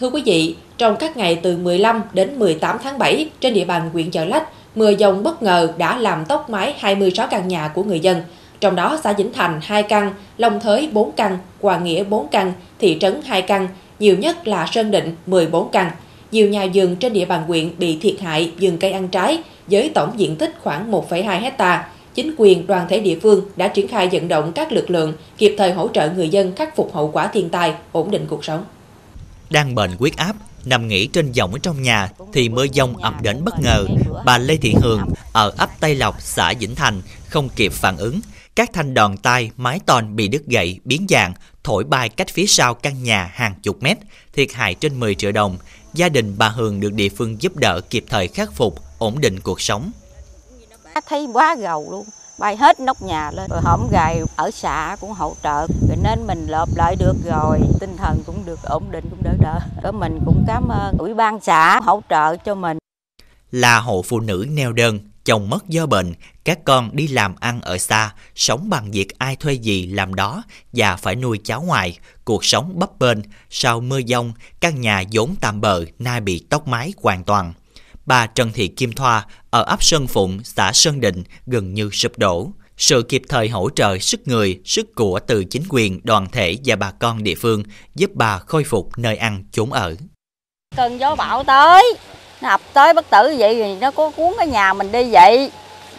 Thưa quý vị, trong các ngày từ 15 đến 18 tháng 7 trên địa bàn huyện Chợ Lách, mưa dông bất ngờ đã làm tốc mái 26 căn nhà của người dân. Trong đó xã Vĩnh Thành 2 căn, Long Thới 4 căn, Hòa Nghĩa 4 căn, thị trấn 2 căn, nhiều nhất là Sơn Định 14 căn. Nhiều nhà vườn trên địa bàn huyện bị thiệt hại vườn cây ăn trái với tổng diện tích khoảng 1,2 hecta. Chính quyền, đoàn thể địa phương đã triển khai vận động các lực lượng kịp thời hỗ trợ người dân khắc phục hậu quả thiên tai, ổn định cuộc sống. Đang bệnh huyết áp, nằm nghỉ trên giỏng trong nhà thì mưa dông ập đến bất ngờ. Bà Lê Thị Hường ở ấp Tây Lộc, xã Vĩnh Thành không kịp phản ứng. Các thanh đòn tay, mái tôn bị đứt gãy, biến dạng, thổi bay cách phía sau căn nhà hàng chục mét, thiệt hại trên 10 triệu đồng. Gia đình bà Hường được địa phương giúp đỡ kịp thời khắc phục, ổn định cuộc sống. Thấy quá gầu luôn, bay hết nóc nhà lên. Rồi hổng gài ở xã cũng hỗ trợ. Rồi nên mình lợp lại được rồi. Tinh thần cũng được ổn định cũng đỡ đỡ. Rồi mình cũng cảm ơn ủy ban xã hỗ trợ cho mình. Là hộ phụ nữ neo đơn chồng mất do bệnh các con đi làm ăn ở xa sống bằng việc ai thuê gì làm đó và phải nuôi cháu ngoài. Cuộc sống bấp bênh sau mưa dông, căn nhà vốn tạm bờ nay bị tốc mái hoàn toàn bà Trần Thị Kim Thoa ở ấp Sơn Phụng, xã Sơn Định gần như sụp đổ. Sự kịp thời hỗ trợ sức người, sức của từ chính quyền, đoàn thể và bà con địa phương giúp bà khôi phục nơi ăn chốn ở. Cơn gió bão tới, nó ập tới bất tử vậy thì nó có cuốn cái nhà mình đi vậy.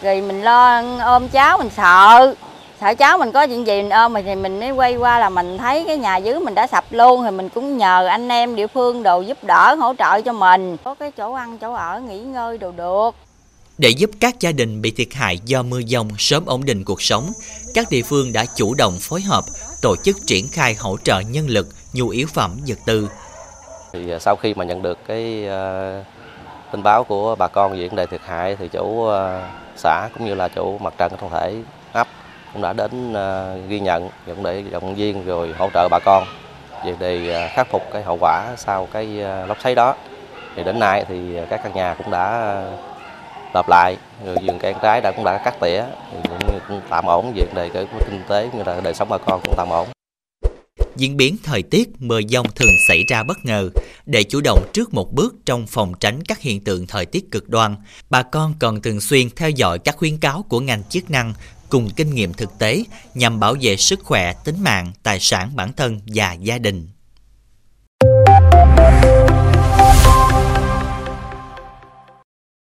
Rồi mình lo ôm cháu mình sợ, sợ cháu mình có chuyện gì mình ôm thì mình mới quay qua là mình thấy cái nhà dưới mình đã sập luôn thì mình cũng nhờ anh em địa phương đồ giúp đỡ hỗ trợ cho mình có cái chỗ ăn chỗ ở nghỉ ngơi đồ được để giúp các gia đình bị thiệt hại do mưa dông sớm ổn định cuộc sống, các địa phương đã chủ động phối hợp tổ chức triển khai hỗ trợ nhân lực, nhu yếu phẩm, vật tư. Thì à, sau khi mà nhận được cái uh, tin báo của bà con về vấn đề thiệt hại thì chủ uh, xã cũng như là chủ mặt trận tổng thể ấp cũng đã đến à, ghi nhận cũng để động viên rồi hỗ trợ bà con về để à, khắc phục cái hậu quả sau cái à, lốc xoáy đó. Thì đến nay thì các căn nhà cũng đã lợp lại rồi vườn cây trái đã cũng đã cắt tỉa thì cũng, cũng tạm ổn về đề cái kinh tế như là đời sống bà con cũng tạm ổn Diễn biến thời tiết mưa dông thường xảy ra bất ngờ. Để chủ động trước một bước trong phòng tránh các hiện tượng thời tiết cực đoan, bà con cần thường xuyên theo dõi các khuyến cáo của ngành chức năng cùng kinh nghiệm thực tế nhằm bảo vệ sức khỏe, tính mạng, tài sản bản thân và gia đình.